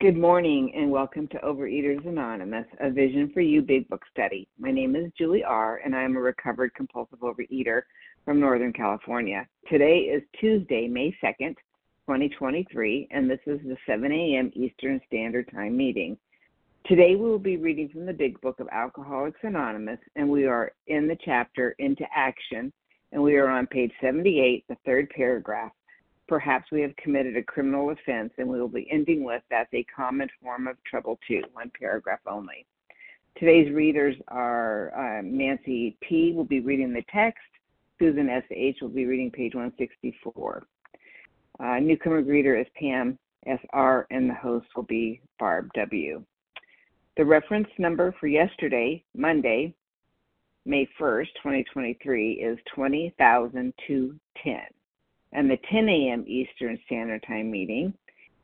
Good morning and welcome to Overeaters Anonymous, a Vision for You Big Book study. My name is Julie R., and I am a recovered compulsive overeater from Northern California. Today is Tuesday, May 2nd, 2023, and this is the 7 a.m. Eastern Standard Time meeting. Today we will be reading from the Big Book of Alcoholics Anonymous, and we are in the chapter Into Action, and we are on page 78, the third paragraph. Perhaps we have committed a criminal offense, and we will be ending with that's a common form of trouble too, one paragraph only. Today's readers are uh, Nancy P. will be reading the text. Susan S.H. will be reading page 164. Uh, newcomer greeter is Pam S.R., and the host will be Barb W. The reference number for yesterday, Monday, May 1st, 2023, is 20,210 and the 10 a.m. Eastern Standard Time meeting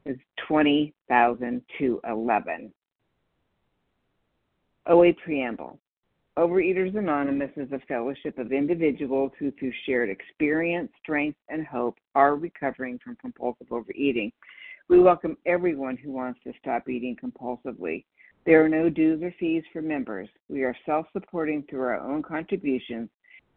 is 20,000 to 11. OA Preamble Overeaters Anonymous is a fellowship of individuals who, through shared experience, strength, and hope, are recovering from compulsive overeating. We welcome everyone who wants to stop eating compulsively. There are no dues or fees for members. We are self supporting through our own contributions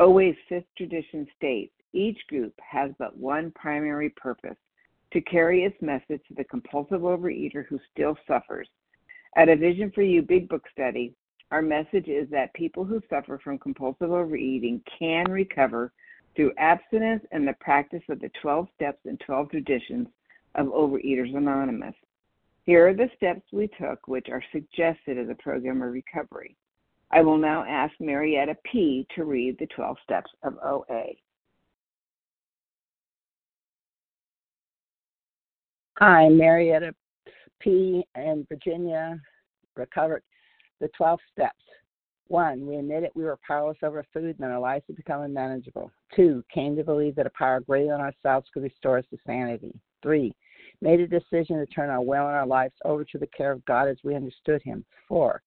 OA's fifth tradition states each group has but one primary purpose to carry its message to the compulsive overeater who still suffers. At a Vision for You Big Book study, our message is that people who suffer from compulsive overeating can recover through abstinence and the practice of the 12 steps and 12 traditions of Overeaters Anonymous. Here are the steps we took, which are suggested as a program of recovery. I will now ask Marietta P. to read the 12 steps of OA. Hi, Marietta P. and Virginia recovered the 12 steps. One, we admitted we were powerless over food and our lives had become unmanageable. Two, came to believe that a power greater than ourselves could restore us to sanity. Three, made a decision to turn our will and our lives over to the care of God as we understood Him. Four,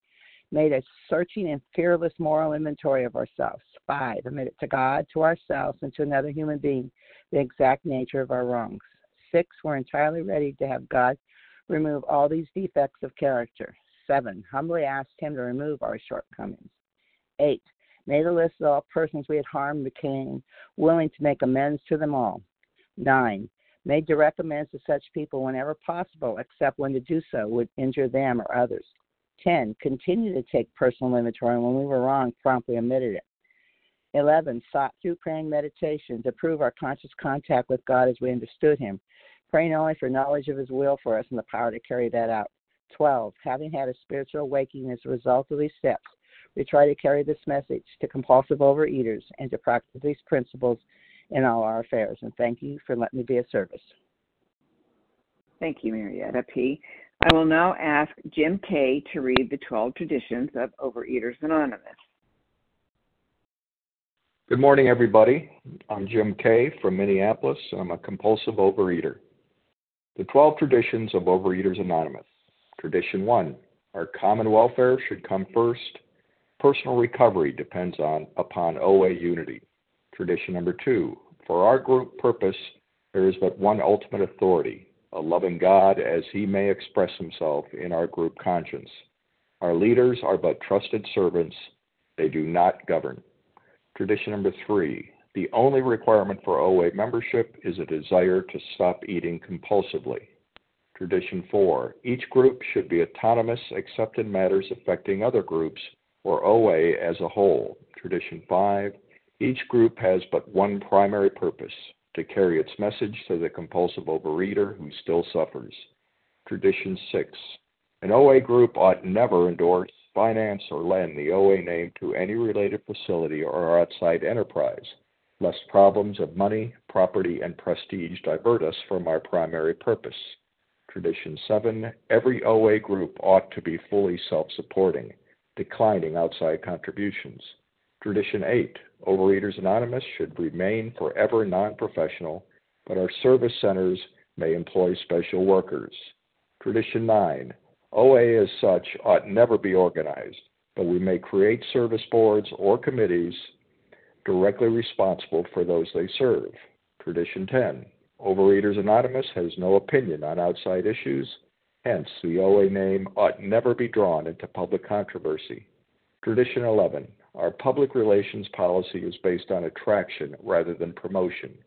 made a searching and fearless moral inventory of ourselves. Five, admitted to God, to ourselves, and to another human being the exact nature of our wrongs. 6, we're entirely ready to have God remove all these defects of character. 7, humbly asked Him to remove our shortcomings. 8, made a list of all persons we had harmed, became willing to make amends to them all. 9, made direct amends to such people whenever possible, except when to do so would injure them or others. 10. Continue to take personal inventory and when we were wrong, promptly admitted it. 11. Sought through praying meditation to prove our conscious contact with God as we understood Him, praying only for knowledge of His will for us and the power to carry that out. 12. Having had a spiritual awakening as a result of these steps, we try to carry this message to compulsive overeaters and to practice these principles in all our affairs. And thank you for letting me be of service. Thank you, Marietta P. I will now ask Jim K. to read the 12 traditions of Overeaters Anonymous. Good morning, everybody. I'm Jim K. from Minneapolis, and I'm a compulsive overeater. The 12 traditions of Overeaters Anonymous. Tradition 1 Our common welfare should come first. Personal recovery depends on upon OA unity. Tradition number 2 For our group purpose, there is but one ultimate authority, loving God as he may express himself in our group conscience. Our leaders are but trusted servants, they do not govern. Tradition number 3 the only requirement for OA membership is a desire to stop eating compulsively. Tradition 4. Each group should be autonomous except in matters affecting other groups or OA as a whole. Tradition 5. Each group has but one primary purpose to carry its message to the compulsive overeater who still suffers. Tradition 6. An OA group ought never endorse, finance, or lend the OA name to any related facility or outside enterprise lest problems of money, property, and prestige divert us from our primary purpose. Tradition 7 Every OA group ought to be fully self supporting. declining outside contributions. Tradition 8 Overeaters Anonymous should remain forever non professional, but our service centers may employ special workers. Tradition 9 OA as such ought never be organized, but we may create service boards or committees directly responsible for those they serve. Tradition 10 Overeaters Anonymous has no opinion on outside issues, hence, the OA name ought never be drawn into public controversy. Tradition 11 Our public relations policy is based on attraction rather than promotion.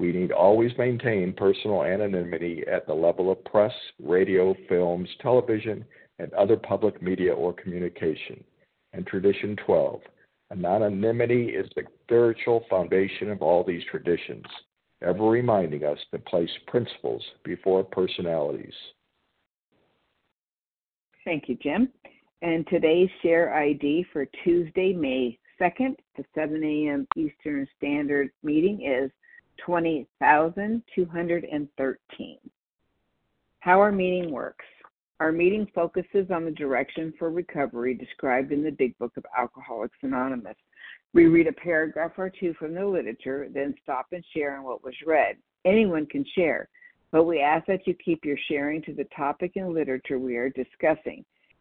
We need always maintain personal anonymity at the level of press, radio, films, television, and other public media or communication. And Tradition 12 Anonymity is the spiritual foundation of all these traditions, ever reminding us to place principles before personalities. Thank you, Jim. And today's share ID for Tuesday, May 2nd to 7 a.m. Eastern Standard meeting is 20,213. How our meeting works. Our meeting focuses on the direction for recovery described in the Big Book of Alcoholics Anonymous. We read a paragraph or two from the literature, then stop and share on what was read. Anyone can share, but we ask that you keep your sharing to the topic and literature we are discussing,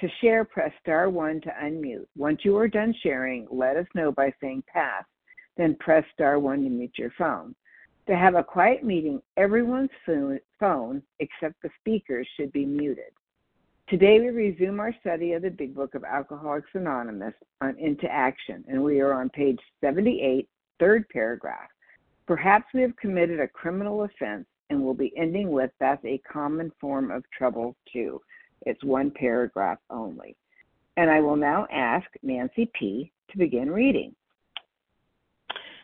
To share, press star one to unmute. Once you are done sharing, let us know by saying pass, then press star one to mute your phone. To have a quiet meeting, everyone's phone, except the speakers, should be muted. Today, we resume our study of the Big Book of Alcoholics Anonymous on Into Action, and we are on page 78, third paragraph. Perhaps we have committed a criminal offense and will be ending with that's a common form of trouble, too. It's one paragraph only. And I will now ask Nancy P. to begin reading.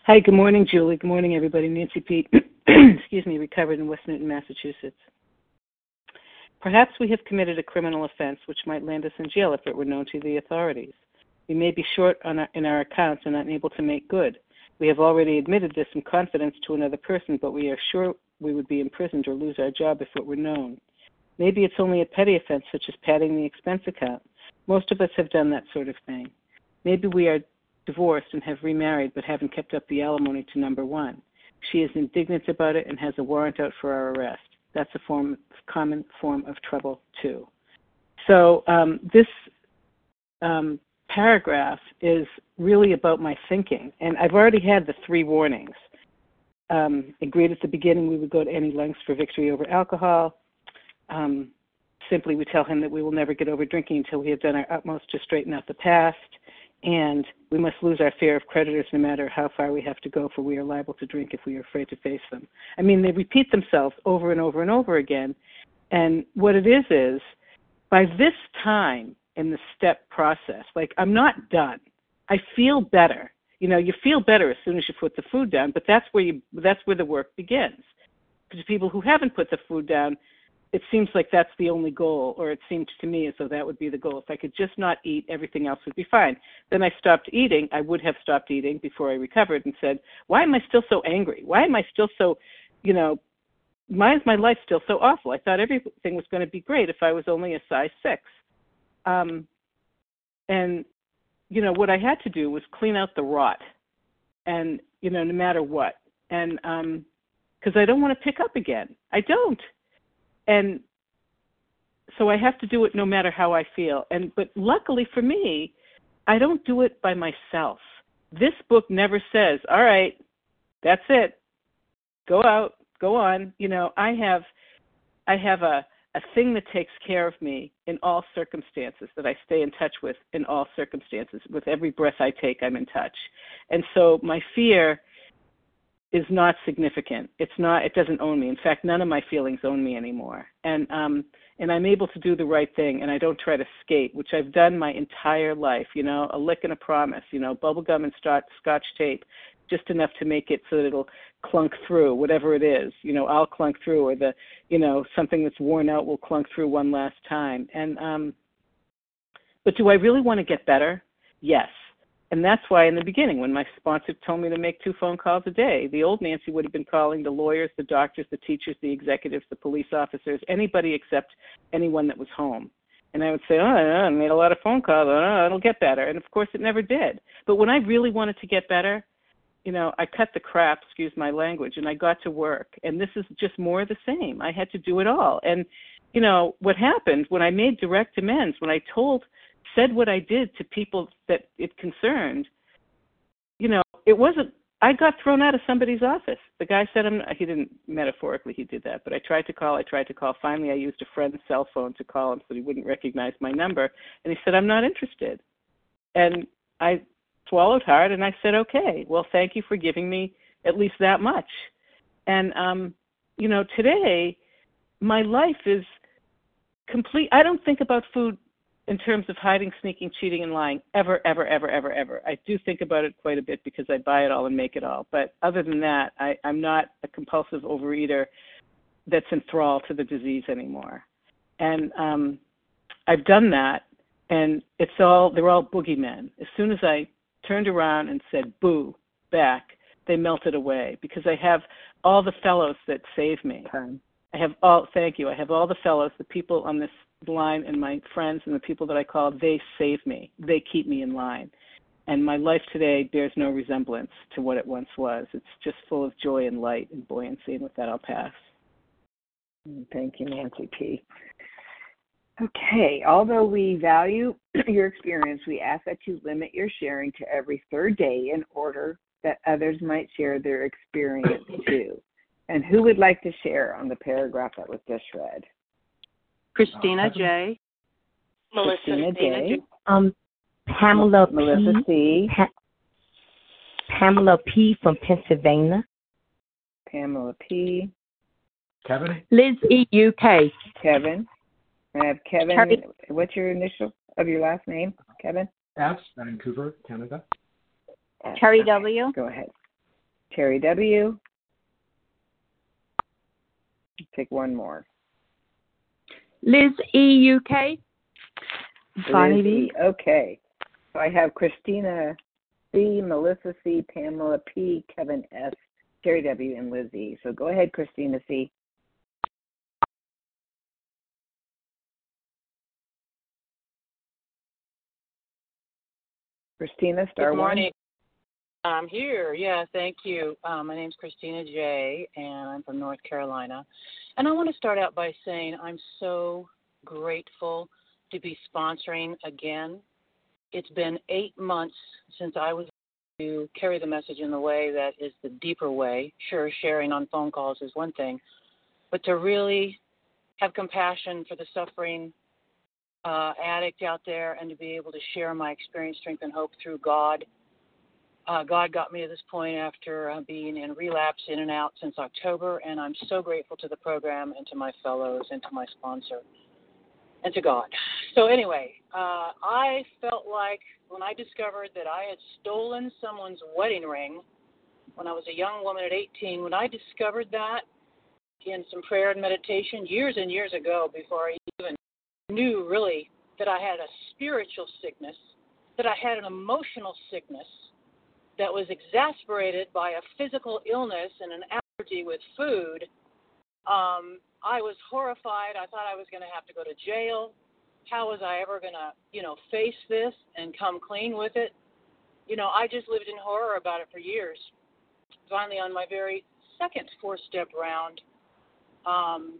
Hi, good morning, Julie. Good morning, everybody. Nancy Pete, excuse me, recovered in West Newton, Massachusetts. Perhaps we have committed a criminal offense which might land us in jail if it were known to the authorities. We may be short our, in our accounts and unable to make good. We have already admitted this in confidence to another person, but we are sure we would be imprisoned or lose our job if it were known. Maybe it's only a petty offense such as padding the expense account. Most of us have done that sort of thing. Maybe we are divorced and have remarried but haven't kept up the alimony to number one. She is indignant about it and has a warrant out for our arrest. That's a form, common form of trouble too. So um, this um, paragraph is really about my thinking, and I've already had the three warnings. Um, agreed at the beginning we would go to any lengths for victory over alcohol. Um, simply, we tell him that we will never get over drinking until we have done our utmost to straighten out the past and we must lose our fear of creditors no matter how far we have to go, for we are liable to drink if we are afraid to face them. I mean, they repeat themselves over and over and over again. And what it is is, by this time in the step process, like I'm not done. I feel better. You know, you feel better as soon as you put the food down, but that's where you that's where the work begins. Because people who haven't put the food down, it seems like that's the only goal, or it seemed to me as though that would be the goal. If I could just not eat, everything else would be fine. Then I stopped eating. I would have stopped eating before I recovered and said, Why am I still so angry? Why am I still so, you know, why is my life still so awful? I thought everything was going to be great if I was only a size six. Um, and, you know, what I had to do was clean out the rot, and, you know, no matter what. And, um, because I don't want to pick up again. I don't and so I have to do it no matter how I feel. And but luckily for me, I don't do it by myself. This book never says, "All right, that's it. Go out, go on." You know, I have I have a a thing that takes care of me in all circumstances that I stay in touch with in all circumstances. With every breath I take, I'm in touch. And so my fear is not significant. It's not. It doesn't own me. In fact, none of my feelings own me anymore. And um, and I'm able to do the right thing, and I don't try to skate, which I've done my entire life. You know, a lick and a promise. You know, bubble gum and scotch tape. just enough to make it so that it'll clunk through whatever it is. You know, I'll clunk through, or the you know something that's worn out will clunk through one last time. And um, but do I really want to get better? Yes. And that's why in the beginning, when my sponsor told me to make two phone calls a day, the old Nancy would have been calling the lawyers, the doctors, the teachers, the executives, the police officers, anybody except anyone that was home. And I would say, oh, I made a lot of phone calls. Oh, it'll get better. And of course, it never did. But when I really wanted to get better, you know, I cut the crap, excuse my language, and I got to work. And this is just more of the same. I had to do it all. And, you know, what happened when I made direct amends, when I told – said what I did to people that it concerned, you know, it wasn't. I got thrown out of somebody's office. The guy said I'm. He didn't metaphorically. He did that, but I tried to call. I tried to call. Finally, I used a friend's cell phone to call him so he wouldn't recognize my number. And he said I'm not interested. And I swallowed hard and I said, okay. Well, thank you for giving me at least that much. And um, you know, today my life is complete. I don't think about food in terms of hiding, sneaking, cheating, and lying ever, ever, ever, ever, ever. I do think about it quite a bit because I buy it all and make it all. But other than that, I, I'm not a compulsive overeater that's enthralled to the disease anymore. And um, I've done that, and it's all they're all boogeymen. As soon as I turned around and said "boo" back, they melted away because I have all the fellows that save me. I have all. Thank you. I have all the fellows, the people on this line and my friends and the people that I call, they save me. They keep me in line. And my life today bears no resemblance to what it once was. It's just full of joy and light and buoyancy. And with that, I'll pass. Thank you, Nancy P. Okay, although we value your experience, we ask that you limit your sharing to every third day in order that others might share their experience too. And who would like to share on the paragraph that was just read? Christina J. Melissa Christina J. Um, Pamela Melissa P. Pa- Pamela P. from Pennsylvania. Pamela P. Kevin? Liz E. U. K. Kevin. I have Kevin. Terry. What's your initial of your last name, Kevin? F. Vancouver, Canada. F. Terry W. Go ahead. Terry W. Take one more. Liz E. UK. Bonnie B. Okay. So I have Christina C, Melissa C, Pamela P, Kevin S, Terry W, and Liz E. So go ahead, Christina C. Christina, star Good morning. I'm here. Yeah, thank you. Um, my name's Christina J, and I'm from North Carolina. And I want to start out by saying I'm so grateful to be sponsoring again. It's been eight months since I was to carry the message in the way that is the deeper way. Sure, sharing on phone calls is one thing, but to really have compassion for the suffering uh, addict out there and to be able to share my experience, strength, and hope through God uh, God got me to this point after uh, being in relapse in and out since October, and I'm so grateful to the program and to my fellows and to my sponsor and to God. So, anyway, uh, I felt like when I discovered that I had stolen someone's wedding ring when I was a young woman at 18, when I discovered that in some prayer and meditation years and years ago, before I even knew really that I had a spiritual sickness, that I had an emotional sickness that was exasperated by a physical illness and an allergy with food, um, I was horrified. I thought I was going to have to go to jail. How was I ever going to, you know, face this and come clean with it? You know, I just lived in horror about it for years. Finally, on my very second four step round, um,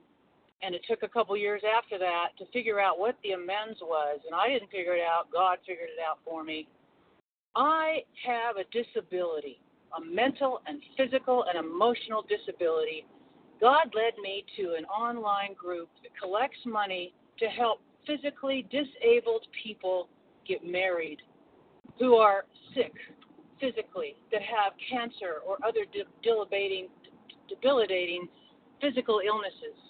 and it took a couple years after that to figure out what the amends was. And I didn't figure it out, God figured it out for me. I have a disability, a mental and physical and emotional disability. God led me to an online group that collects money to help physically disabled people get married who are sick physically, that have cancer or other debilitating, debilitating physical illnesses,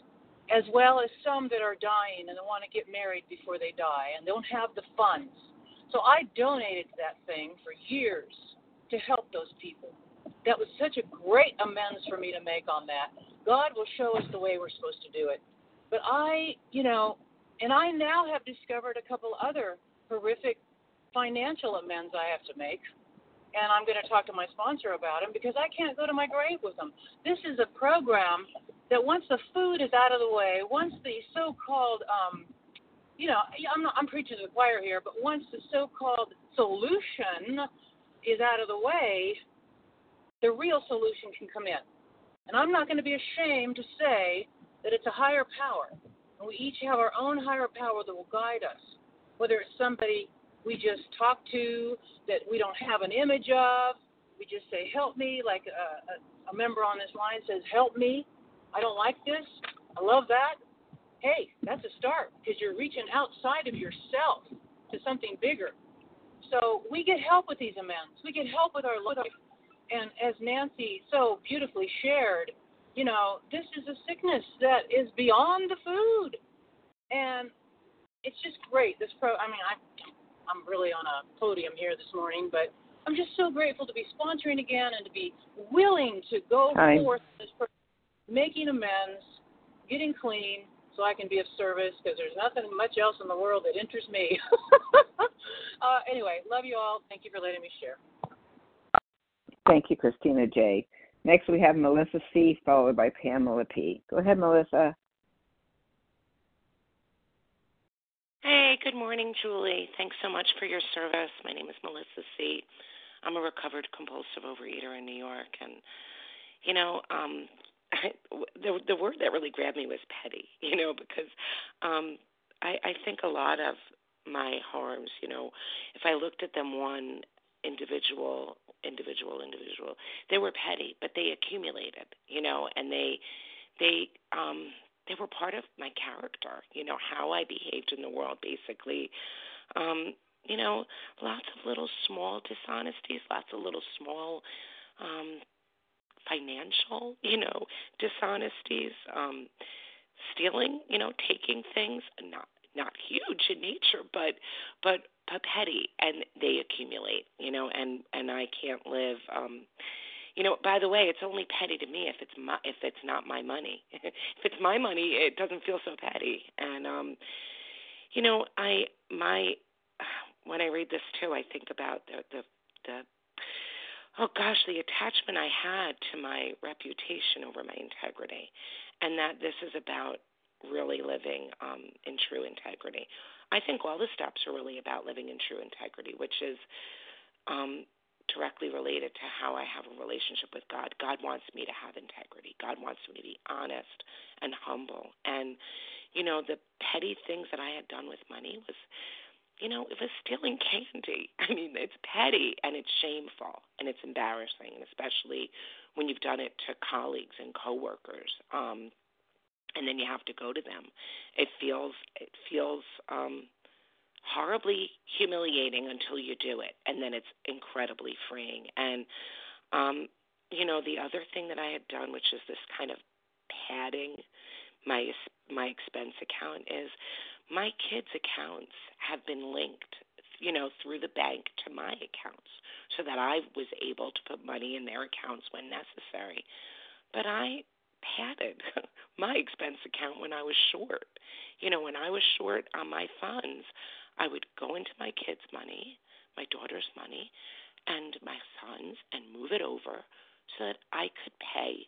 as well as some that are dying and they want to get married before they die and don't have the funds so I donated to that thing for years to help those people. that was such a great amends for me to make on that. God will show us the way we're supposed to do it. But I, you know, and I now have discovered a couple other horrific financial amends I have to make. And I'm going to talk to my sponsor about them because I can't go to my grave with them. This is a program that once the food is out of the way, once the so-called, um, you know, I'm not, I'm preaching to the choir here, but once the so-called solution is out of the way, the real solution can come in. And I'm not going to be ashamed to say that it's a higher power. And we each have our own higher power that will guide us. Whether it's somebody we just talk to that we don't have an image of, we just say, Help me, like a, a, a member on this line says, Help me. I don't like this. I love that. Hey, that's a start because you're reaching outside of yourself to something bigger. So we get help with these amends. We get help with our life. And as Nancy so beautifully shared, you know, this is a sickness that is beyond the food. And it's just great. This pro, I mean, I, I'm really on a podium here this morning, but I'm just so grateful to be sponsoring again and to be willing to go Hi. forth this pro- making amends, getting clean, so I can be of service because there's nothing much else in the world that interests me. uh, anyway, love you all. Thank you for letting me share. Thank you, Christina J. Next, we have Melissa C., followed by Pamela P. Go ahead, Melissa. Hey, good morning, Julie. Thanks so much for your service. My name is Melissa C. I'm a recovered compulsive overeater in New York, and you know, um, I, the the word that really grabbed me was petty. You know, because um, I, I think a lot of my harms, you know, if I looked at them one individual, individual, individual, they were petty, but they accumulated. You know, and they they um they were part of my character, you know, how I behaved in the world basically. Um, you know, lots of little small dishonesties, lots of little small um financial, you know, dishonesties, um stealing, you know, taking things not not huge in nature, but but but petty and they accumulate, you know, and and I can't live um you know, by the way, it's only petty to me if it's my if it's not my money. if it's my money, it doesn't feel so petty. And um you know, I my when I read this too, I think about the the the oh gosh, the attachment I had to my reputation over my integrity, and that this is about really living um, in true integrity. I think all the steps are really about living in true integrity, which is um, directly related to how I have a relationship with God. God wants me to have integrity. God wants me to be honest and humble. And, you know, the petty things that I had done with money was, you know, it was stealing candy. I mean, it's petty and it's shameful and it's embarrassing, and especially when you've done it to colleagues and coworkers. Um, and then you have to go to them. It feels it feels um horribly humiliating until you do it and then it's incredibly freeing and um you know the other thing that i had done which is this kind of padding my my expense account is my kids accounts have been linked you know through the bank to my accounts so that i was able to put money in their accounts when necessary but i padded my expense account when i was short you know when i was short on my funds I would go into my kids' money, my daughter's money, and my son's and move it over so that I could pay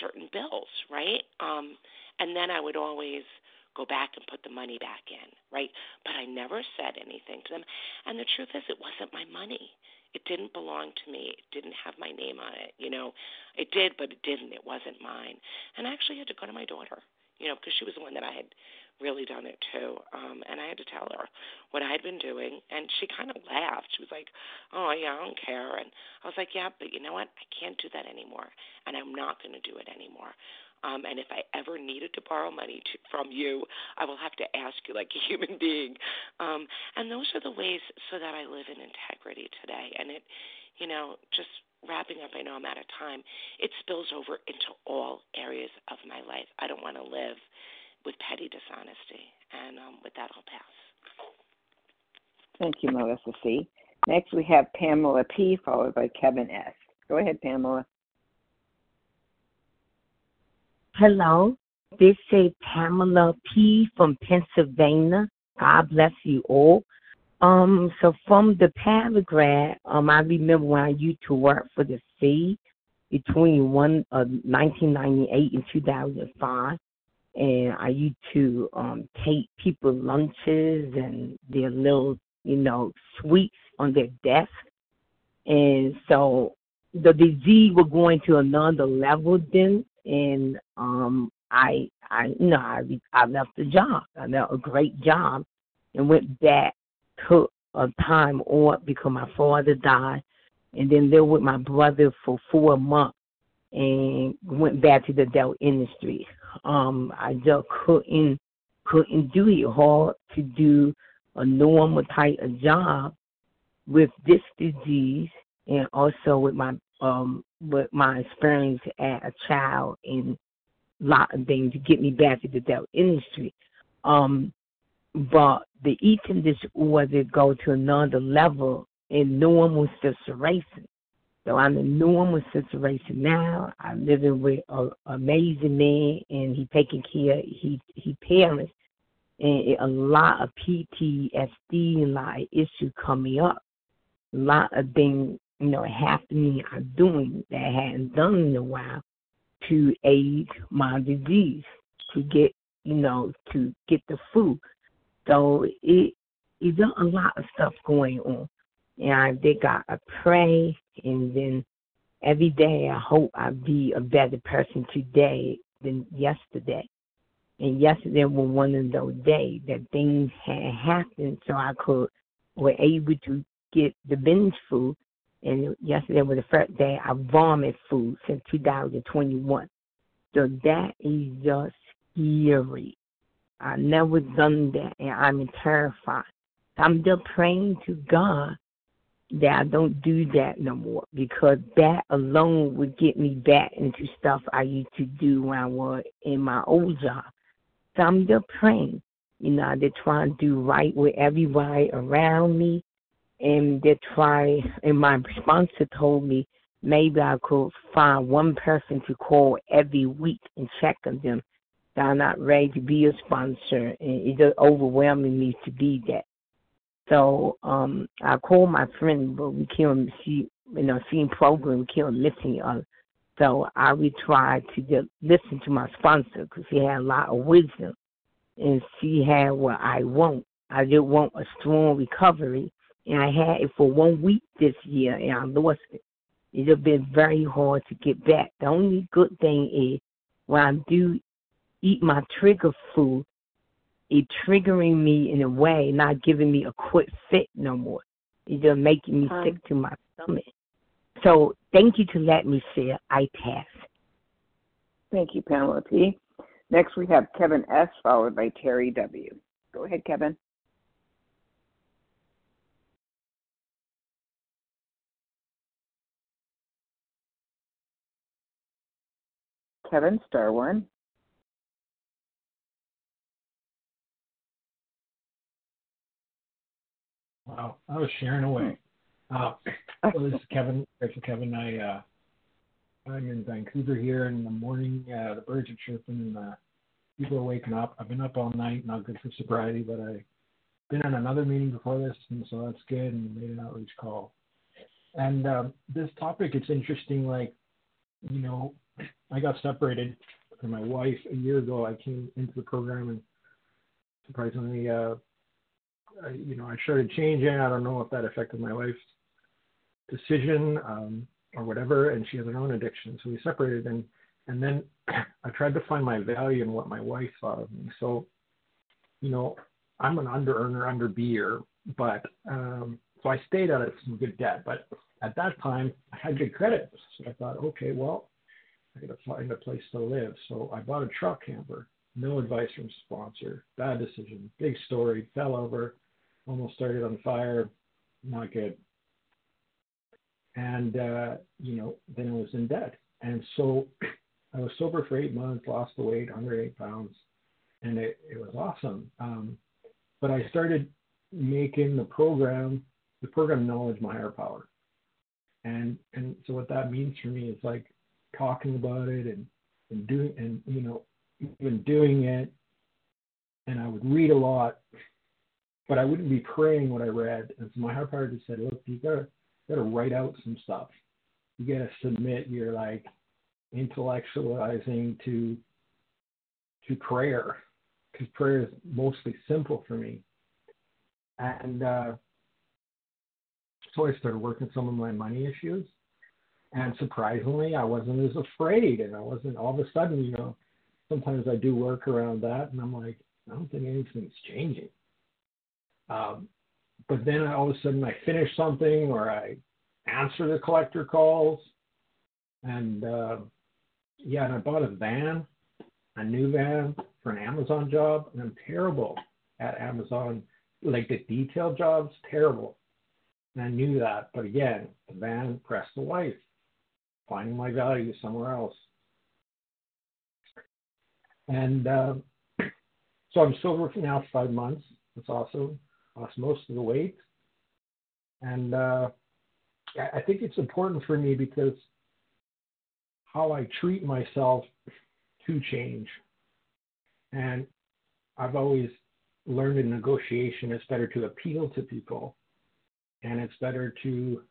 certain bills, right? Um, and then I would always go back and put the money back in, right? But I never said anything to them. And the truth is, it wasn't my money. It didn't belong to me. It didn't have my name on it. You know, it did, but it didn't. It wasn't mine. And I actually had to go to my daughter, you know, because she was the one that I had really done it too. Um, and I had to tell her what I had been doing, and she kind of laughed. She was like, "Oh yeah, I don't care." And I was like, "Yeah, but you know what? I can't do that anymore, and I'm not going to do it anymore." Um, and if I ever needed to borrow money to, from you, I will have to ask you like a human being. Um, and those are the ways so that I live in integrity today. And it, you know, just wrapping up, I know I'm out of time, it spills over into all areas of my life. I don't want to live with petty dishonesty. And um, with that, I'll pass. Thank you, Melissa C. Next, we have Pamela P., followed by Kevin S. Go ahead, Pamela. Hello, this is Pamela P. from Pennsylvania. God bless you all. Um, so from the paragraph, um, I remember when I used to work for the city between one uh, 1998 and 2005, and I used to um take people lunches and their little, you know, sweets on their desk, and so the disease was going to another level then, and um I I you know I I left the job. I left a great job and went back took a time off because my father died and then lived with my brother for four months and went back to the Dell industry. Um I just couldn't couldn't do it hard to do a normal type of job with this disease and also with my um with my experience as a child and a lot of things to get me back to the Dell industry. Um but the eating disorder go to another level in normal situation. So I'm in normal situation now. I'm living with an amazing man, and he taking care. He he parents, and a lot of PTSD and a lot of issue coming up. A lot of things you know happening. I'm doing that I hadn't done in a while to aid my disease to get you know to get the food. So it it's a lot of stuff going on. And I think I, I pray and then every day I hope I be a better person today than yesterday. And yesterday was one of those days that things had happened so I could were able to get the binge food and yesterday was the first day I vomited food since 2021. So that is just scary. I never done that, and I'm terrified. I'm just praying to God that I don't do that no more because that alone would get me back into stuff I used to do when I was in my old job. So I'm just praying. You know, they're trying to do right with everybody around me, and they're trying. And my sponsor told me maybe I could find one person to call every week and check on them that I'm not ready to be a sponsor, and it's just overwhelming me to be that. So um I called my friend, but we can't see, you know, seeing program, we can't listen to other. So I would try to just listen to my sponsor because he had a lot of wisdom, and she had what I want. I just want a strong recovery, and I had it for one week this year, and I lost it. It has been very hard to get back. The only good thing is when I do eat my trigger food, it triggering me in a way, not giving me a quick fit no more. It's just making me um, sick to my stomach. So thank you to let me share. I pass. Thank you, Pamela P. Next we have Kevin S. followed by Terry W. Go ahead, Kevin. Kevin, star one. Wow, I was sharing away. Uh, well, this is Kevin. This Kevin. I uh, I'm in Vancouver here in the morning. Uh, the birds are chirping and the people are waking up. I've been up all night, not good for sobriety, but I've been on another meeting before this, and so that's good. And made an outreach call. And um, this topic, it's interesting. Like, you know, I got separated from my wife a year ago. I came into the program and surprisingly, uh, I, you know, I started changing. I don't know if that affected my wife's decision um, or whatever, and she has her own addiction. So we separated, and and then I tried to find my value in what my wife thought of me. So, you know, I'm an under earner, under beer, but um, so I stayed out of some good debt. But at that time, I had good credit, so I thought, okay, well, I got to find a place to live. So I bought a truck camper. No advice from sponsor. Bad decision. Big story. Fell over almost started on fire, not good. And, uh, you know, then I was in debt. And so I was sober for eight months, lost the weight, 108 pounds, and it, it was awesome. Um, but I started making the program, the program Knowledge My Higher Power. And and so what that means for me is like talking about it and, and doing and you know even doing it and I would read a lot, but I wouldn't be praying what I read. And so my heart part just said, look, you gotta gotta write out some stuff. You gotta submit your like intellectualizing to to prayer because prayer is mostly simple for me. And uh, so I started working some of my money issues. And surprisingly, I wasn't as afraid. And I wasn't all of a sudden, you know, sometimes I do work around that. And I'm like, I don't think anything's changing. Um, but then all of a sudden I finish something or I answer the collector calls. And uh, yeah, and I bought a van, a new van for an Amazon job. And I'm terrible at Amazon, like the detail jobs, terrible. And I knew that. But again, the van pressed the life, finding my value somewhere else. And uh, so I'm sober for now five months. That's awesome. Lost most of the weight. And uh, I think it's important for me because how I treat myself to change. And I've always learned in negotiation it's better to appeal to people and it's better to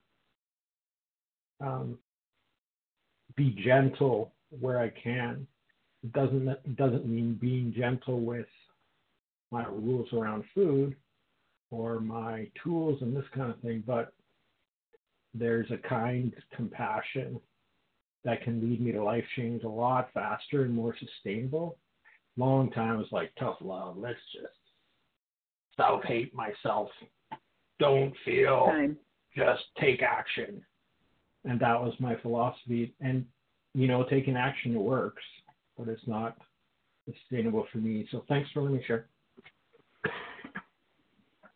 um, be gentle where I can. It doesn't it doesn't mean being gentle with my rules around food or my tools and this kind of thing, but there's a kind compassion that can lead me to life change a lot faster and more sustainable. Long time was like tough love. Let's just self hate myself. Don't feel. Time. Just take action. And that was my philosophy. And you know, taking action works, but it's not sustainable for me. So thanks for letting me share.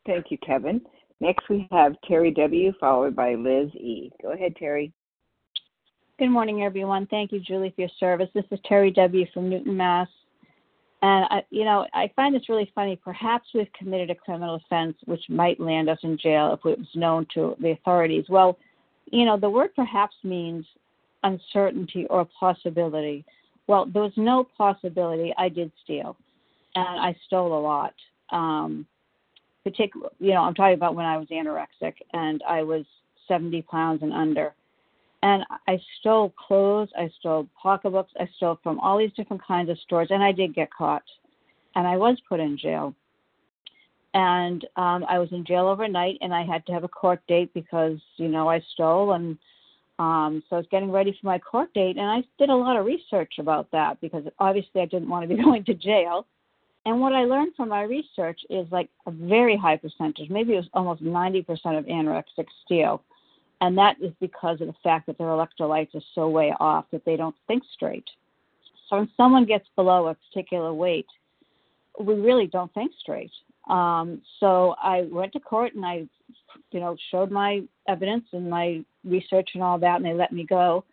Thank you, Kevin. Next, we have Terry W., followed by Liz E. Go ahead, Terry. Good morning, everyone. Thank you, Julie, for your service. This is Terry W. from Newton, Mass. And, I, you know, I find this really funny. Perhaps we've committed a criminal offense which might land us in jail if it was known to the authorities. Well, you know, the word perhaps means uncertainty or possibility. Well, there was no possibility I did steal, and I stole a lot. Um, particular, you know, I'm talking about when I was anorexic and I was 70 pounds and under. And I stole clothes, I stole pocketbooks, I stole from all these different kinds of stores, and I did get caught. And I was put in jail. And um, I was in jail overnight, and I had to have a court date because, you know, I stole. And um, so I was getting ready for my court date, and I did a lot of research about that because obviously I didn't want to be going to jail. And what I learned from my research is like a very high percentage, maybe it was almost 90% of anorexic steal. And that is because of the fact that their electrolytes are so way off that they don't think straight. So when someone gets below a particular weight, we really don't think straight. Um, so I went to court and I, you know, showed my evidence and my research and all that, and they let me go.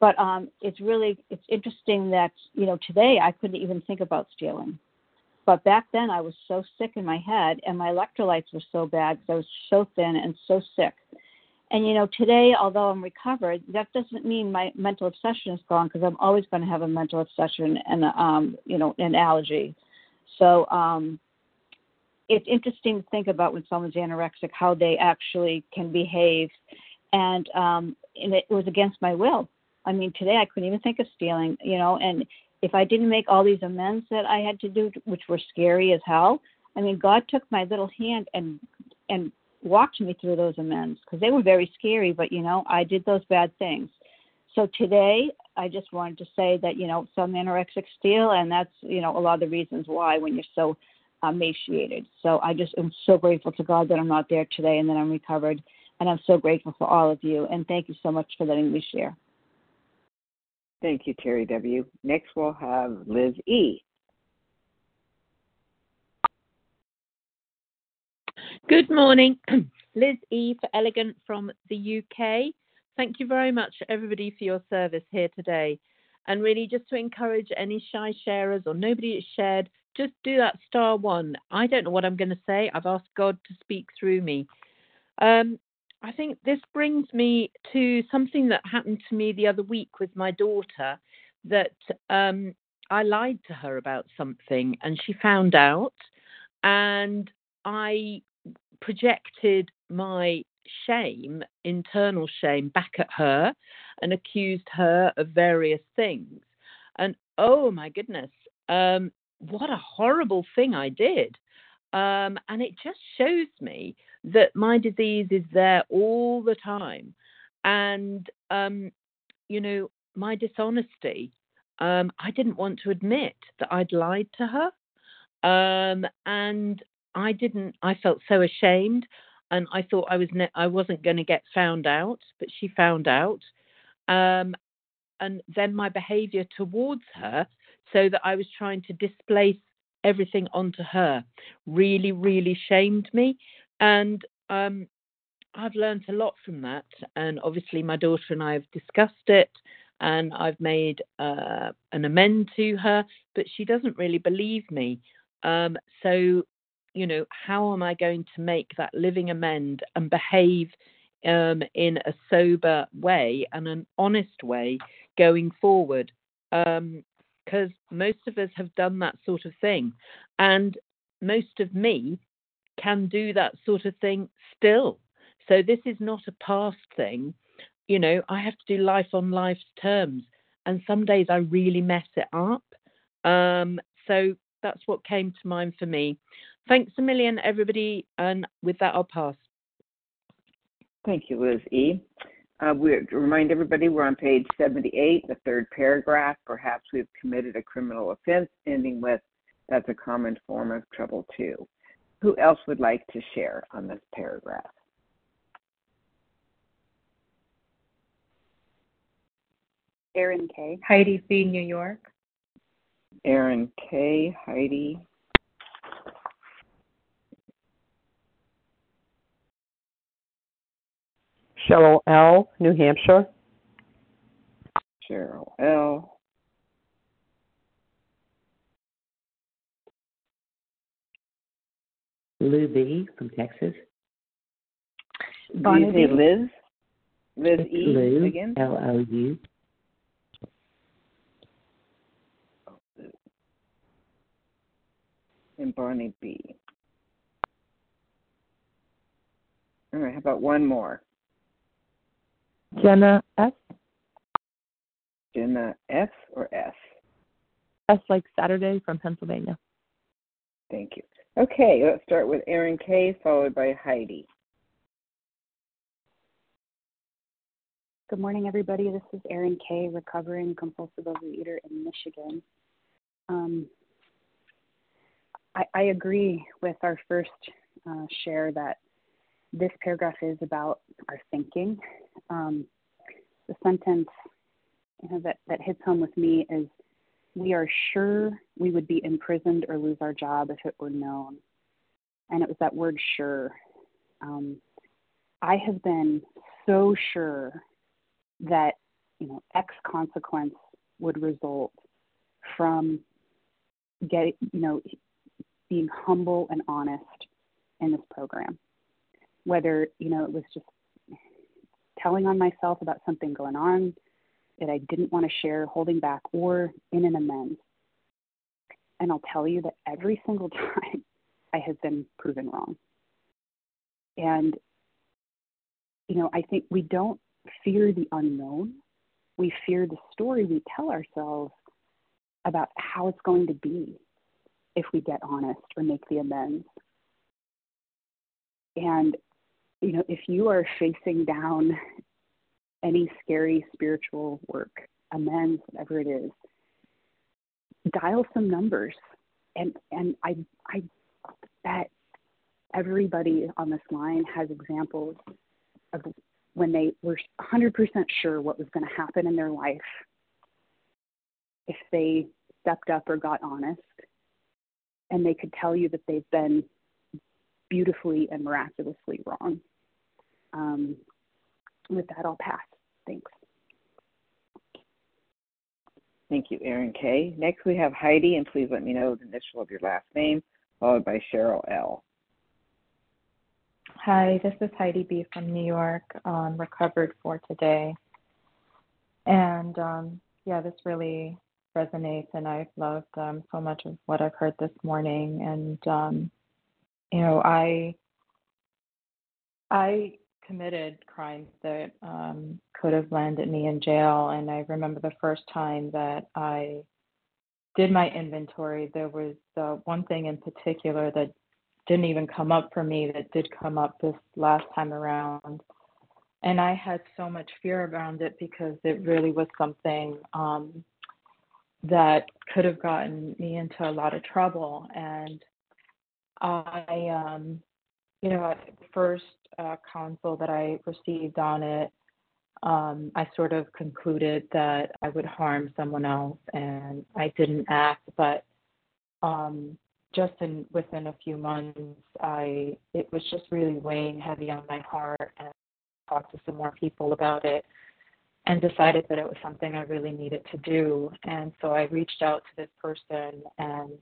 But um, it's really it's interesting that you know today I couldn't even think about stealing. But back then, I was so sick in my head, and my electrolytes were so bad because I was so thin and so sick. And you know, today, although I'm recovered, that doesn't mean my mental obsession is gone because I'm always going to have a mental obsession and um, you know, an allergy. So um, it's interesting to think about when someone's anorexic how they actually can behave, and um, and it was against my will. I mean, today I couldn't even think of stealing, you know, and if I didn't make all these amends that I had to do, which were scary as hell, I mean, God took my little hand and and walked me through those amends because they were very scary. But you know, I did those bad things. So today, I just wanted to say that you know some anorexic steal, and that's you know a lot of the reasons why when you're so emaciated. So I just am so grateful to God that I'm not there today and that I'm recovered, and I'm so grateful for all of you. And thank you so much for letting me share. Thank you, Terry W. Next, we'll have Liz E. Good morning. Liz E. for Elegant from the UK. Thank you very much, everybody, for your service here today. And really, just to encourage any shy sharers or nobody that's shared, just do that star one. I don't know what I'm going to say. I've asked God to speak through me. Um, I think this brings me to something that happened to me the other week with my daughter that um, I lied to her about something and she found out, and I projected my shame, internal shame, back at her and accused her of various things. And oh my goodness, um, what a horrible thing I did. Um, and it just shows me that my disease is there all the time. And, um, you know, my dishonesty, um, I didn't want to admit that I'd lied to her. Um, and I didn't, I felt so ashamed. And I thought I was ne- I wasn't going to get found out, but she found out. Um, and then my behavior towards her, so that I was trying to displace everything onto her, really, really shamed me. And um, I've learned a lot from that. And obviously, my daughter and I have discussed it, and I've made uh, an amend to her, but she doesn't really believe me. Um, so, you know, how am I going to make that living amend and behave um, in a sober way and an honest way going forward? Because most of us have done that sort of thing. And most of me can do that sort of thing still. So this is not a past thing. You know, I have to do life on life's terms. And some days I really mess it up. Um, so that's what came to mind for me. Thanks a million, everybody. And with that, I'll pass. Thank you, Liz E. Uh, we remind everybody we're on page 78, the third paragraph. Perhaps we've committed a criminal offense, ending with that's a common form of trouble too. Who else would like to share on this paragraph? Erin K. Heidi C. New York. Erin K. Heidi. Cheryl L. New Hampshire. Cheryl L. Lou B. from Texas. Bonnie B. Liz? Liz it's E. Lou, again? L O U. And Bonnie B. All right, how about one more? Jenna S. Jenna F or S? S like Saturday from Pennsylvania. Thank you. Okay, let's start with Erin K, followed by Heidi. Good morning, everybody. This is Erin K, recovering compulsive overeater in Michigan. Um, I, I, agree with our first uh, share that this paragraph is about our thinking. Um, the sentence you know, that, that hits home with me is we are sure we would be imprisoned or lose our job if it were known. And it was that word sure. Um, I have been so sure that, you know, X consequence would result from getting, you know, being humble and honest in this program. Whether, you know, it was just telling on myself about something going on, that I didn't want to share, holding back, or in an amends. And I'll tell you that every single time I have been proven wrong. And, you know, I think we don't fear the unknown, we fear the story we tell ourselves about how it's going to be if we get honest or make the amends. And, you know, if you are facing down any scary spiritual work, amends, whatever it is, dial some numbers. And and I I bet everybody on this line has examples of when they were 100% sure what was going to happen in their life if they stepped up or got honest and they could tell you that they've been beautifully and miraculously wrong. Um, with that, I'll pass. Thanks. Thank you, Erin K. Next, we have Heidi, and please let me know the initial of your last name, followed by Cheryl L. Hi, this is Heidi B from New York, um, recovered for today. And um, yeah, this really resonates, and I've loved um, so much of what I've heard this morning. And um, you know, I I committed crimes that um, could have landed me in jail, and I remember the first time that I did my inventory. There was uh, one thing in particular that didn't even come up for me that did come up this last time around. And I had so much fear around it because it really was something um, that could have gotten me into a lot of trouble. And I, um, you know, the first uh, counsel that I received on it, um, I sort of concluded that I would harm someone else, and I didn't act. But um, just in within a few months, I it was just really weighing heavy on my heart, and talked to some more people about it, and decided that it was something I really needed to do. And so I reached out to this person, and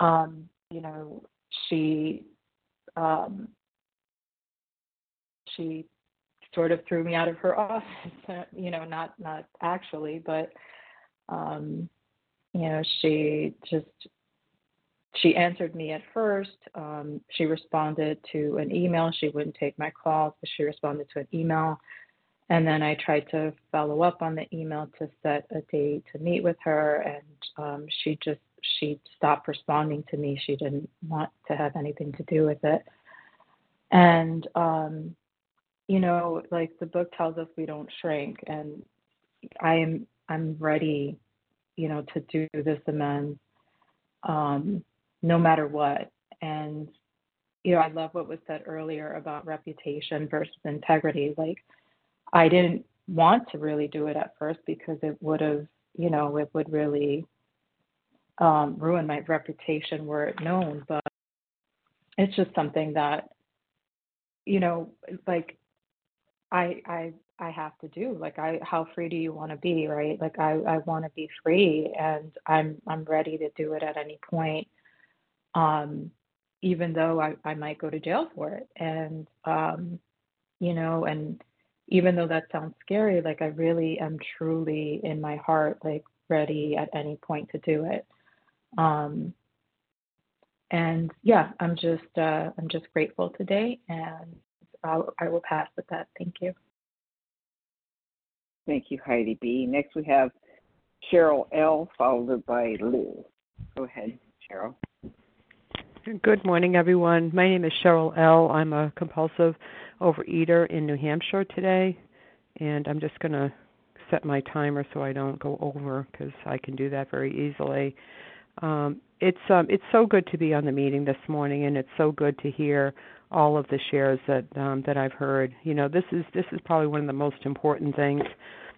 um, you know, she um, she sort of threw me out of her office. you know, not not actually, but um, you know, she just she answered me at first. Um, she responded to an email. She wouldn't take my calls, but she responded to an email. And then I tried to follow up on the email to set a date to meet with her, and um, she just she stopped responding to me. She didn't want to have anything to do with it. And um, you know, like the book tells us, we don't shrink, and I am I'm ready, you know, to do this amends. Um, no matter what. And, you know, I love what was said earlier about reputation versus integrity. Like, I didn't want to really do it at first because it would have, you know, it would really um, ruin my reputation were it known. But it's just something that, you know, like I I I have to do. Like I how free do you want to be, right? Like I I want to be free and I'm I'm ready to do it at any point um, even though I, I might go to jail for it. And, um, you know, and even though that sounds scary, like I really am truly in my heart, like ready at any point to do it. Um, and yeah, I'm just, uh, I'm just grateful today and I'll, I will pass with that. Thank you. Thank you, Heidi B. Next we have Cheryl L, followed by Lou. Go ahead, Cheryl. Good morning, everyone. My name is Cheryl L. I'm a compulsive overeater in New Hampshire today, and I'm just going to set my timer so I don't go over because I can do that very easily. Um, it's um, it's so good to be on the meeting this morning, and it's so good to hear all of the shares that um, that I've heard. You know, this is this is probably one of the most important things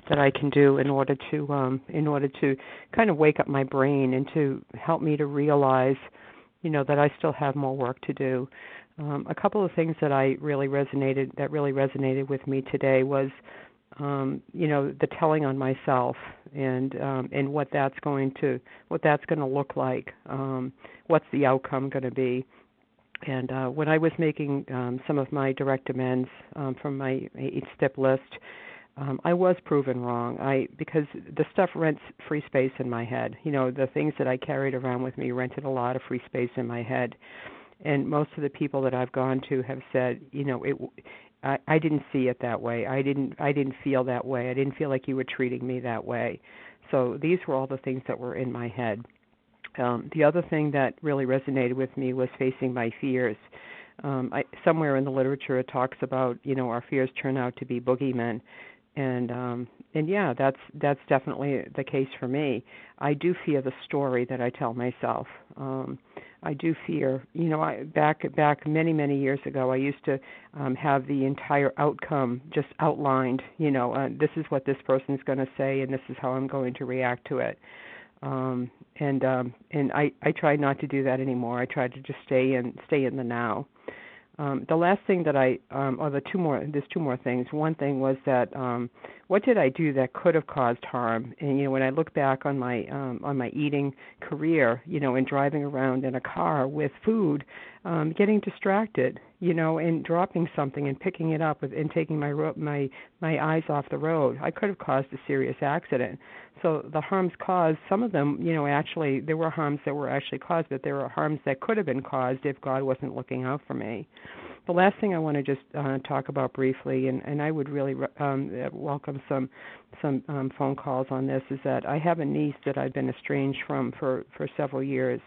that I can do in order to um, in order to kind of wake up my brain and to help me to realize you know that I still have more work to do. Um, a couple of things that I really resonated that really resonated with me today was um, you know the telling on myself and um, and what that's going to what that's going to look like. Um, what's the outcome going to be? And uh, when I was making um, some of my direct amends um, from my eight step list, um, I was proven wrong. I because the stuff rents free space in my head. You know, the things that I carried around with me rented a lot of free space in my head. And most of the people that I've gone to have said, you know, it I, I didn't see it that way. I didn't I didn't feel that way. I didn't feel like you were treating me that way. So these were all the things that were in my head. Um, the other thing that really resonated with me was facing my fears. Um, I, somewhere in the literature it talks about you know our fears turn out to be boogeymen, and um and yeah that's that's definitely the case for me i do fear the story that i tell myself um i do fear you know i back back many many years ago i used to um have the entire outcome just outlined you know uh, this is what this person's going to say and this is how i'm going to react to it. Um and um and i i try not to do that anymore. I try to just stay in stay in the now um, the last thing that I, um, or the two more, there's two more things. One thing was that um, what did I do that could have caused harm? And you know, when I look back on my um, on my eating career, you know, and driving around in a car with food, um getting distracted you know and dropping something and picking it up with and taking my ro- my my eyes off the road. I could have caused a serious accident. So the harms caused some of them you know actually there were harms that were actually caused but there were harms that could have been caused if god wasn't looking out for me. The last thing I want to just uh, talk about briefly, and, and I would really um, welcome some some um, phone calls on this, is that I have a niece that I've been estranged from for for several years,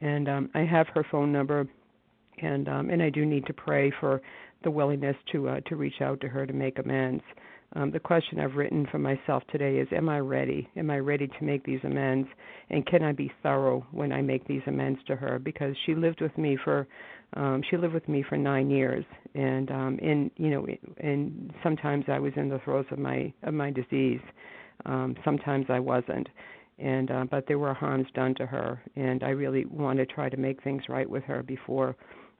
and um, I have her phone number, and um, and I do need to pray for the willingness to uh, to reach out to her to make amends. Um, the question I've written for myself today is Am I ready? Am I ready to make these amends? And can I be thorough when I make these amends to her? Because she lived with me for um she lived with me for nine years and um in you know and sometimes i was in the throes of my of my disease um sometimes i wasn't and uh, but there were harms done to her and i really want to try to make things right with her before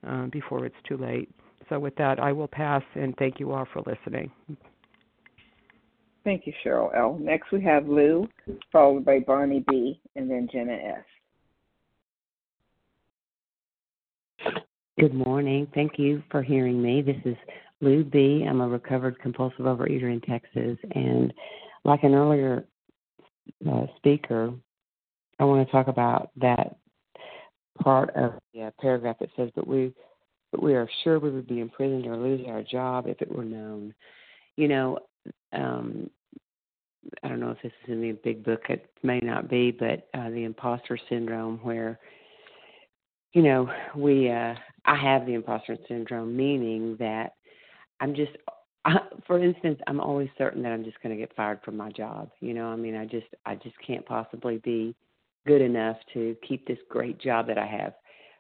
um before it's too late so with that i will pass and thank you all for listening thank you cheryl l next we have lou followed by bonnie b and then jenna s Good morning. Thank you for hearing me. This is Lou B. I'm a recovered compulsive overeater in Texas. And like an earlier uh, speaker, I want to talk about that part of the uh, paragraph that says, but we, but we are sure we would be imprisoned or lose our job if it were known. You know, um, I don't know if this is in the big book. It may not be, but uh, the imposter syndrome, where you know we uh, I have the imposter syndrome, meaning that I'm just, I, for instance, I'm always certain that I'm just going to get fired from my job. You know, I mean, I just, I just can't possibly be good enough to keep this great job that I have,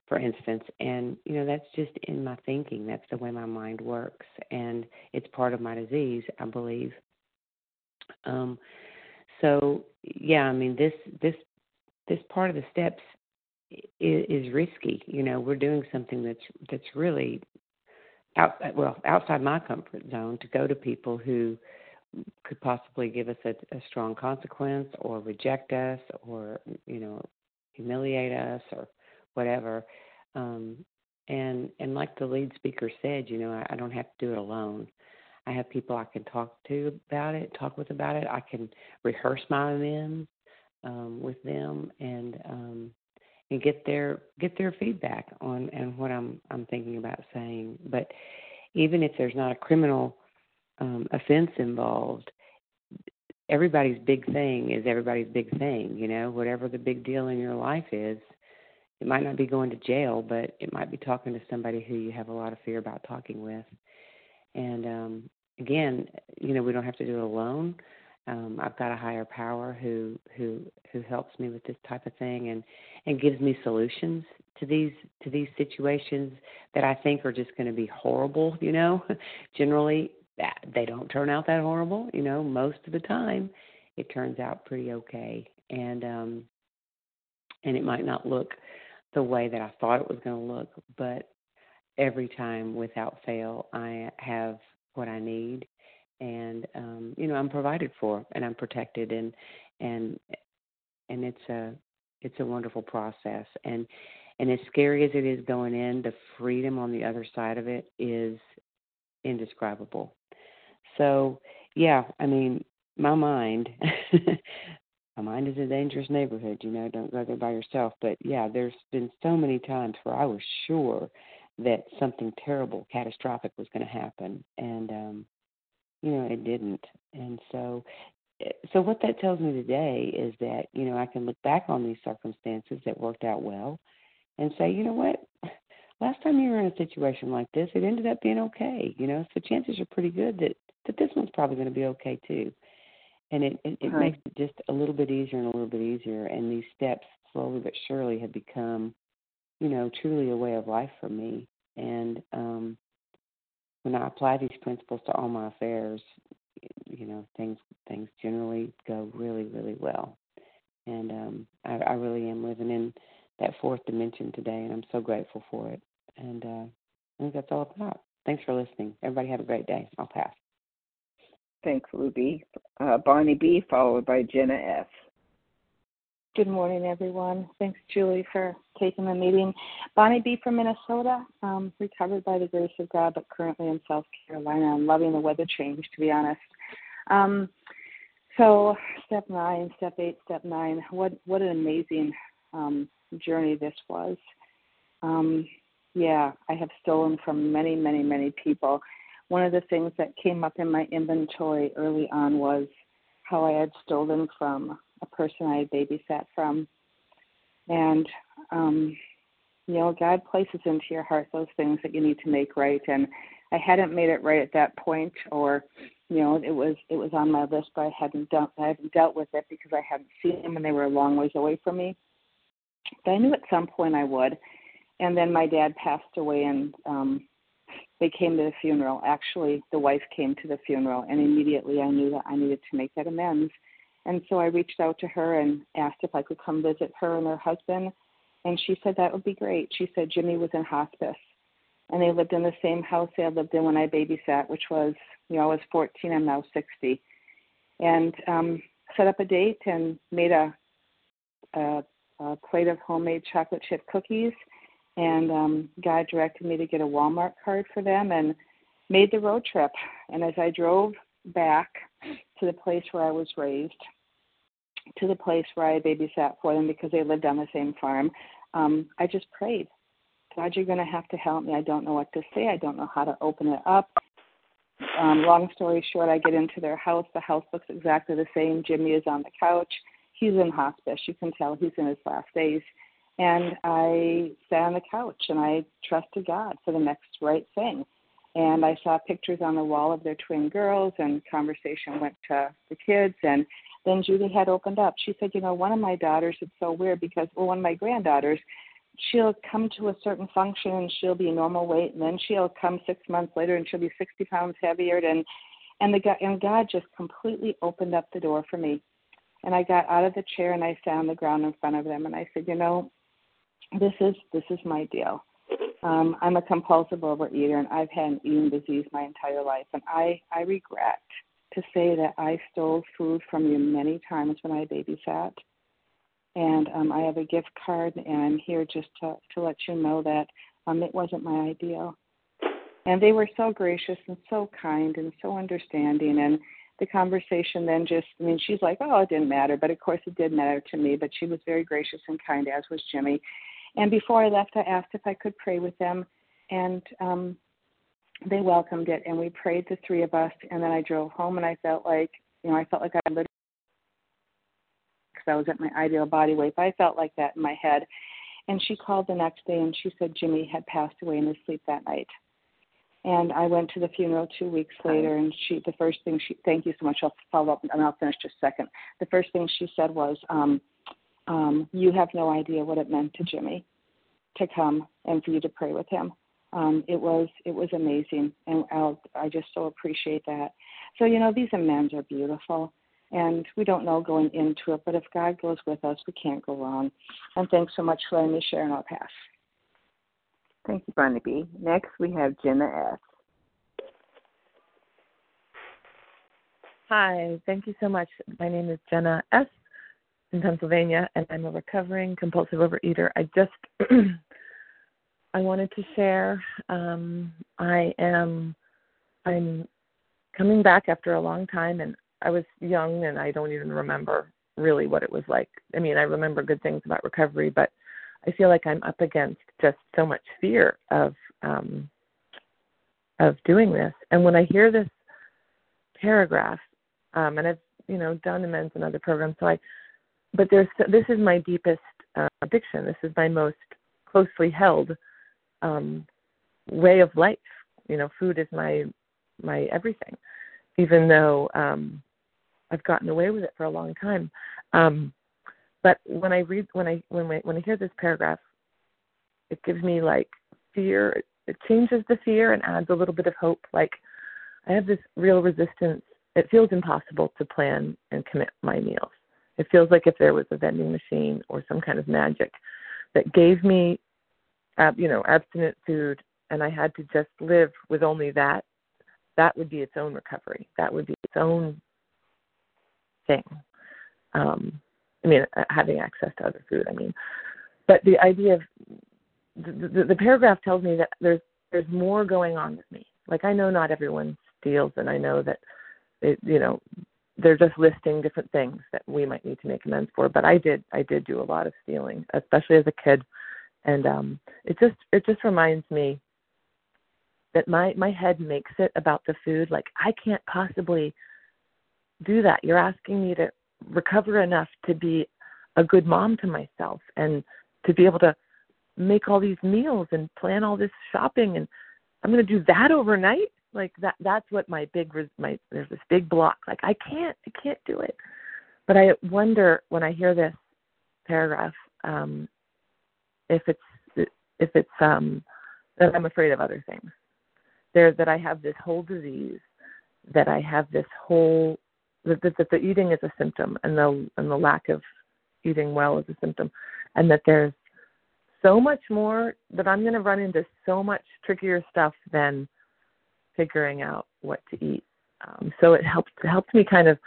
for instance. And you know, that's just in my thinking. That's the way my mind works, and it's part of my disease, I believe. Um, so yeah, I mean, this, this, this part of the steps is, is risky. You know, we're doing something that's that's really out well outside my comfort zone to go to people who could possibly give us a, a strong consequence or reject us or you know humiliate us or whatever. Um, and and like the lead speaker said, you know, I, I don't have to do it alone. I have people I can talk to about it, talk with about it. I can rehearse my amends um, with them, and um, and get their get their feedback on and what I'm I'm thinking about saying. But even if there's not a criminal um, offense involved, everybody's big thing is everybody's big thing. You know, whatever the big deal in your life is, it might not be going to jail, but it might be talking to somebody who you have a lot of fear about talking with. And um, again, you know, we don't have to do it alone um, I've got a higher power who who who helps me with this type of thing and and gives me solutions to these to these situations that I think are just going to be horrible. You know, generally they don't turn out that horrible. You know, most of the time it turns out pretty okay, and um, and it might not look the way that I thought it was going to look, but every time without fail I have what I need. And um you know i'm provided for and i'm protected and and and it's a it's a wonderful process. And and as scary as it is going in the freedom on the other side of it is indescribable so yeah i mean my mind my mind is a dangerous neighborhood you know don't go there by yourself. But yeah there's been so many times where i was sure that something terrible catastrophic was going to happen and um you know it didn't. And so eh, so what that tells me today is that you know i can look back on these circumstances that worked out well and say you know what? Last time you were in a situation like this it ended up being okay you know so chances are pretty good that that this one's probably going to be okay too and it it, it right. makes it just a little bit easier and a little bit easier and these steps slowly but surely have become you know truly a way of life for me and um when I apply these principles to all my affairs, you know, things things generally go really, really well. And um, I, I really am living in that fourth dimension today, and I'm so grateful for it. And uh, I think that's all about. Thanks for listening. Everybody have a great day. I'll pass. Thanks, B. Uh, Bonnie B. Followed by Jenna F. Good morning, everyone. Thanks, Julie, for taking the meeting. Bonnie B. from Minnesota, um, recovered by the grace of God, but currently in South Carolina. I'm loving the weather change, to be honest. Um, so, step nine, step eight, step nine. What what an amazing um, journey this was. Um, yeah, I have stolen from many, many, many people. One of the things that came up in my inventory early on was how I had stolen from a person I had babysat from. And, um, you know, God places into your heart those things that you need to make right. And I hadn't made it right at that point, or, you know, it was it was on my list, but I hadn't dealt I hadn't dealt with it because I hadn't seen them and they were a long ways away from me. But I knew at some point I would. And then my dad passed away, and um, they came to the funeral. Actually, the wife came to the funeral, and immediately I knew that I needed to make that amends. And so I reached out to her and asked if I could come visit her and her husband. And she said that would be great. She said Jimmy was in hospice. And they lived in the same house they had lived in when I babysat, which was, you know, I was 14, I'm now 60. And um, set up a date and made a, a, a plate of homemade chocolate chip cookies. And um, God directed me to get a Walmart card for them and made the road trip. And as I drove back to the place where I was raised, to the place where I babysat for them because they lived on the same farm, um, I just prayed. God, you're going to have to help me. I don't know what to say. I don't know how to open it up. Um, long story short, I get into their house. The house looks exactly the same. Jimmy is on the couch. He's in hospice. You can tell he's in his last days. And I sat on the couch and I trusted God for the next right thing. And I saw pictures on the wall of their twin girls, and conversation went to the kids. And then Julie had opened up. She said, You know, one of my daughters, it's so weird because, well, one of my granddaughters, she'll come to a certain function and she'll be normal weight, and then she'll come six months later and she'll be 60 pounds heavier. And and the and God just completely opened up the door for me. And I got out of the chair and I sat on the ground in front of them and I said, you know, this is this is my deal. Um, I'm a compulsive overeater, and I've had an eating disease my entire life, and I I regret to say that I stole food from you many times when I babysat. And um, I have a gift card, and I'm here just to to let you know that um, it wasn't my ideal. And they were so gracious and so kind and so understanding, and the conversation then just I mean she's like, oh, it didn't matter, but of course it did matter to me. But she was very gracious and kind, as was Jimmy and before I left, I asked if I could pray with them, and um, they welcomed it. And we prayed, the three of us. And then I drove home, and I felt like, you know, I felt like I lived because I was at my ideal body weight. But I felt like that in my head. And she called the next day, and she said Jimmy had passed away in his sleep that night. And I went to the funeral two weeks later, and she, the first thing she, thank you so much. I'll follow up, and I'll finish just a second. The first thing she said was, um, um, you have no idea what it meant to Jimmy to come and for you to pray with him. Um, it was it was amazing, and I'll, I just so appreciate that. So you know these amends are beautiful, and we don't know going into it, but if God goes with us, we can't go wrong. And thanks so much for letting me share, and I'll pass. Thank you, Bonnie B. Next, we have Jenna S. Hi, thank you so much. My name is Jenna S in Pennsylvania, and I'm a recovering compulsive overeater. I just I wanted to share. Um, I am I'm coming back after a long time, and I was young, and I don't even remember really what it was like. I mean, I remember good things about recovery, but I feel like I'm up against just so much fear of um, of doing this. And when I hear this paragraph, um, and I've you know done amends and other programs, so I but there's this is my deepest uh, addiction. This is my most closely held um, way of life. You know, food is my my everything, even though um, I've gotten away with it for a long time. Um, but when I read when I when I, when I hear this paragraph, it gives me like fear. It changes the fear and adds a little bit of hope. Like I have this real resistance. It feels impossible to plan and commit my meals it feels like if there was a vending machine or some kind of magic that gave me, uh, you know, abstinent food, and I had to just live with only that. That would be its own recovery. That would be its own thing. Um, I mean, uh, having access to other food. I mean, but the idea of the, the, the paragraph tells me that there's there's more going on with me. Like I know not everyone steals, and I know that it, you know they're just listing different things that we might need to make amends for. But I did I did do a lot of stealing, especially as a kid, and um, it just it just reminds me that my my head makes it about the food. Like I can't possibly do that. You're asking me to recover enough to be a good mom to myself and to be able to make all these meals and plan all this shopping and I'm going to do that overnight like that that's what my big my there's this big block. Like I can't I can't do it. But I wonder when I hear this paragraph um if it's if it's um that I'm afraid of other things. There that I have this whole disease that I have this whole that, that, that the eating is a symptom and the and the lack of eating well is a symptom. And that there's so much more that I'm going to run into so much trickier stuff than figuring out what to eat. Um, so it helps it helps me kind of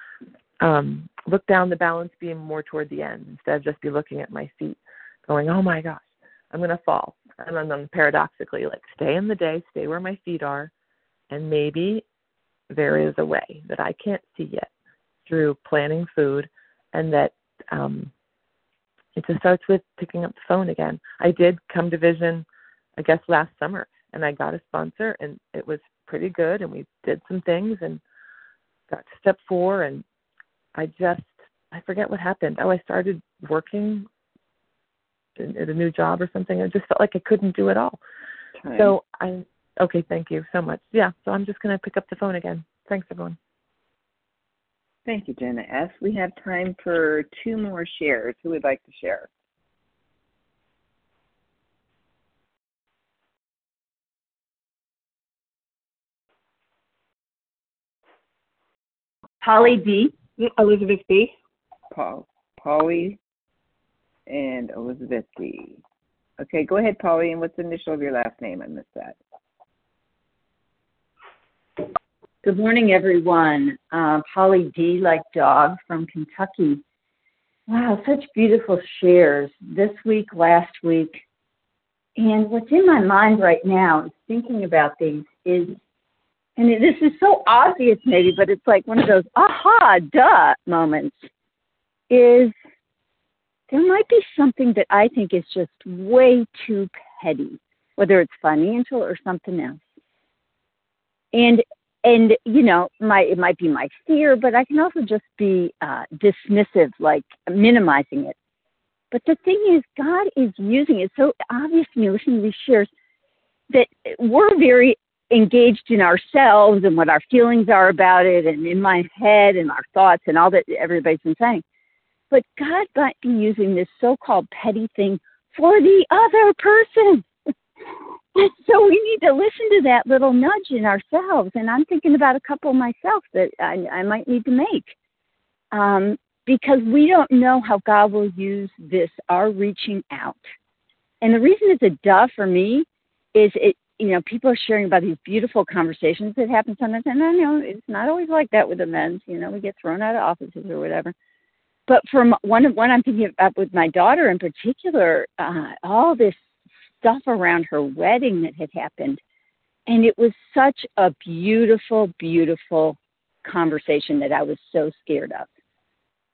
um, look down the balance beam more toward the end instead of just be looking at my feet, going, "Oh my gosh, I'm to fall." And then, then paradoxically, like stay in the day, stay where my feet are, and maybe there is a way that I can't see yet through planning food, and that um, it just starts with picking up the phone again. I did come to Vision, I guess, last summer, and I got a sponsor, and it was pretty good. And we did some things and got to step four, and I just, I forget what happened. Oh, I started working at a new job or something. I just felt like I couldn't do it all. Time. So I, okay, thank you so much. Yeah, so I'm just going to pick up the phone again. Thanks, everyone. Thank you, Jenna S. We have time for two more shares. Who would like to share? Polly D. Elizabeth B. Paul, Polly and Elizabeth D. Okay, go ahead, Polly. And what's the initial of your last name? I missed that. Good morning, everyone. Uh, Polly D, like dog from Kentucky. Wow, such beautiful shares this week, last week. And what's in my mind right now is thinking about these is, and this is so obvious maybe, but it's like one of those aha, duh moments, is there might be something that I think is just way too petty, whether it's financial or something else. And and you know my it might be my fear but i can also just be uh dismissive like minimizing it but the thing is god is using it so obvious to me listening to these shares that we're very engaged in ourselves and what our feelings are about it and in my head and our thoughts and all that everybody's been saying but god might be using this so-called petty thing for the other person so we need to listen to that little nudge in ourselves. And I'm thinking about a couple myself that I, I might need to make. Um, because we don't know how God will use this, our reaching out. And the reason it's a duh for me is it, you know, people are sharing about these beautiful conversations that happen sometimes. And I know it's not always like that with the men. You know, we get thrown out of offices or whatever. But from one one I'm thinking about with my daughter in particular, uh, all this stuff around her wedding that had happened. And it was such a beautiful, beautiful conversation that I was so scared of.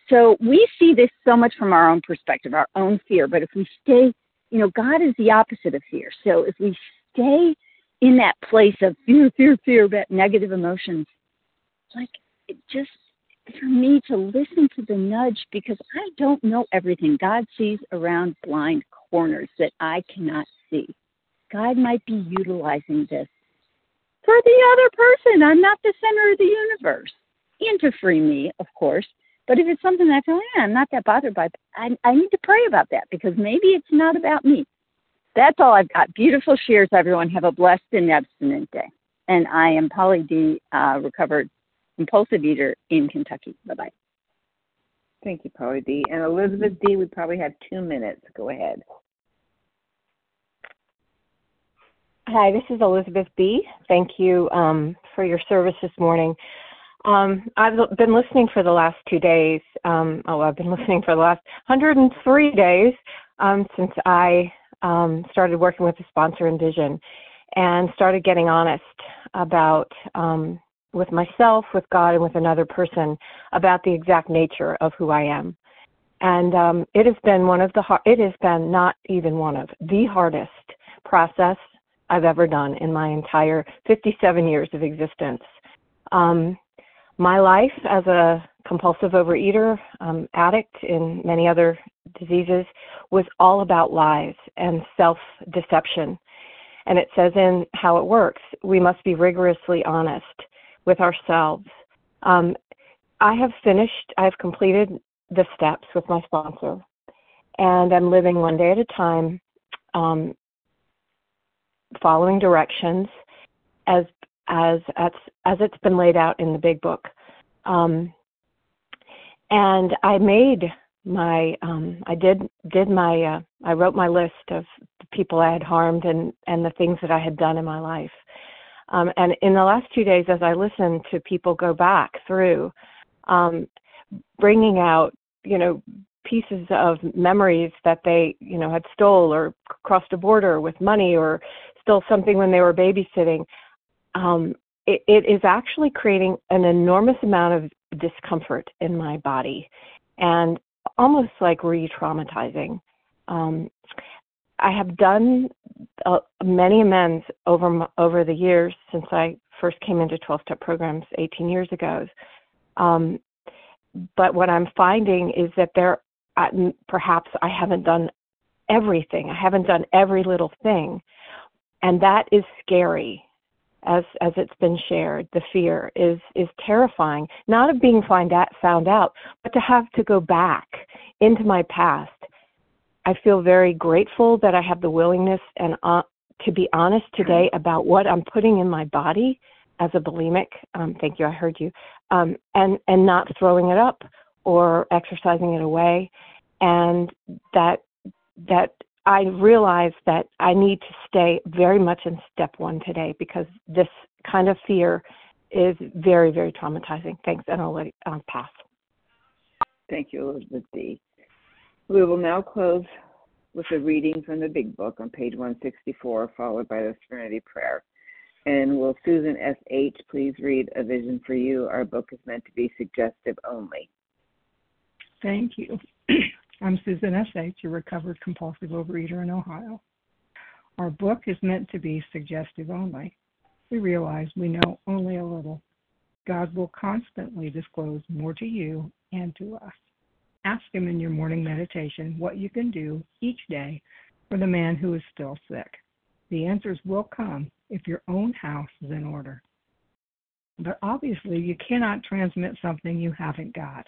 So we see this so much from our own perspective, our own fear. But if we stay, you know, God is the opposite of fear. So if we stay in that place of fear, fear, fear, about negative emotions, like it just for me to listen to the nudge because I don't know everything. God sees around blind corners that I cannot see. God might be utilizing this for the other person. I'm not the center of the universe. And to free me, of course. But if it's something that I feel, yeah, I'm not that bothered by, I, I need to pray about that because maybe it's not about me. That's all I've got. Beautiful shares, everyone. Have a blessed and abstinent day. And I am Polly D, uh, recovered compulsive eater in Kentucky. Bye bye. Thank you, Polly D. And Elizabeth D, we probably have two minutes. Go ahead. Hi, this is Elizabeth B. Thank you um, for your service this morning. Um, I've been listening for the last two days. Um, oh, I've been listening for the last 103 days um, since I um, started working with a sponsor in vision and started getting honest about um, with myself, with God, and with another person about the exact nature of who I am. And um, it has been one of the hard, it has been not even one of the hardest process I've ever done in my entire 57 years of existence. Um, my life as a compulsive overeater, um, addict, in many other diseases, was all about lies and self deception. And it says in how it works, we must be rigorously honest with ourselves. Um, I have finished, I have completed the steps with my sponsor, and I'm living one day at a time, um, following directions as as as as it's been laid out in the big book. Um, and I made my um, I did did my uh, I wrote my list of the people I had harmed and and the things that I had done in my life. Um, and in the last two days, as I listened to people go back through, um, bringing out you know pieces of memories that they you know had stole or crossed a border with money or stole something when they were babysitting um, it, it is actually creating an enormous amount of discomfort in my body and almost like re-traumatizing um, i have done uh, many amends over over the years since i first came into 12 step programs 18 years ago um, but what I'm finding is that there, perhaps I haven't done everything. I haven't done every little thing, and that is scary. As as it's been shared, the fear is is terrifying. Not of being find out, found out, but to have to go back into my past. I feel very grateful that I have the willingness and uh, to be honest today about what I'm putting in my body as a bulimic. Um, thank you, I heard you um, and and not throwing it up or exercising it away, and that that I realize that I need to stay very much in step one today because this kind of fear is very very traumatizing. Thanks, and I'll let it, um, pass. Thank you, Elizabeth D. We will now close with a reading from the Big Book on page 164, followed by the Serenity Prayer. And will Susan S.H. please read A Vision for You? Our book is meant to be suggestive only. Thank you. I'm Susan S.H., a recovered compulsive overeater in Ohio. Our book is meant to be suggestive only. We realize we know only a little. God will constantly disclose more to you and to us. Ask Him in your morning meditation what you can do each day for the man who is still sick. The answers will come if your own house is in order. But obviously, you cannot transmit something you haven't got.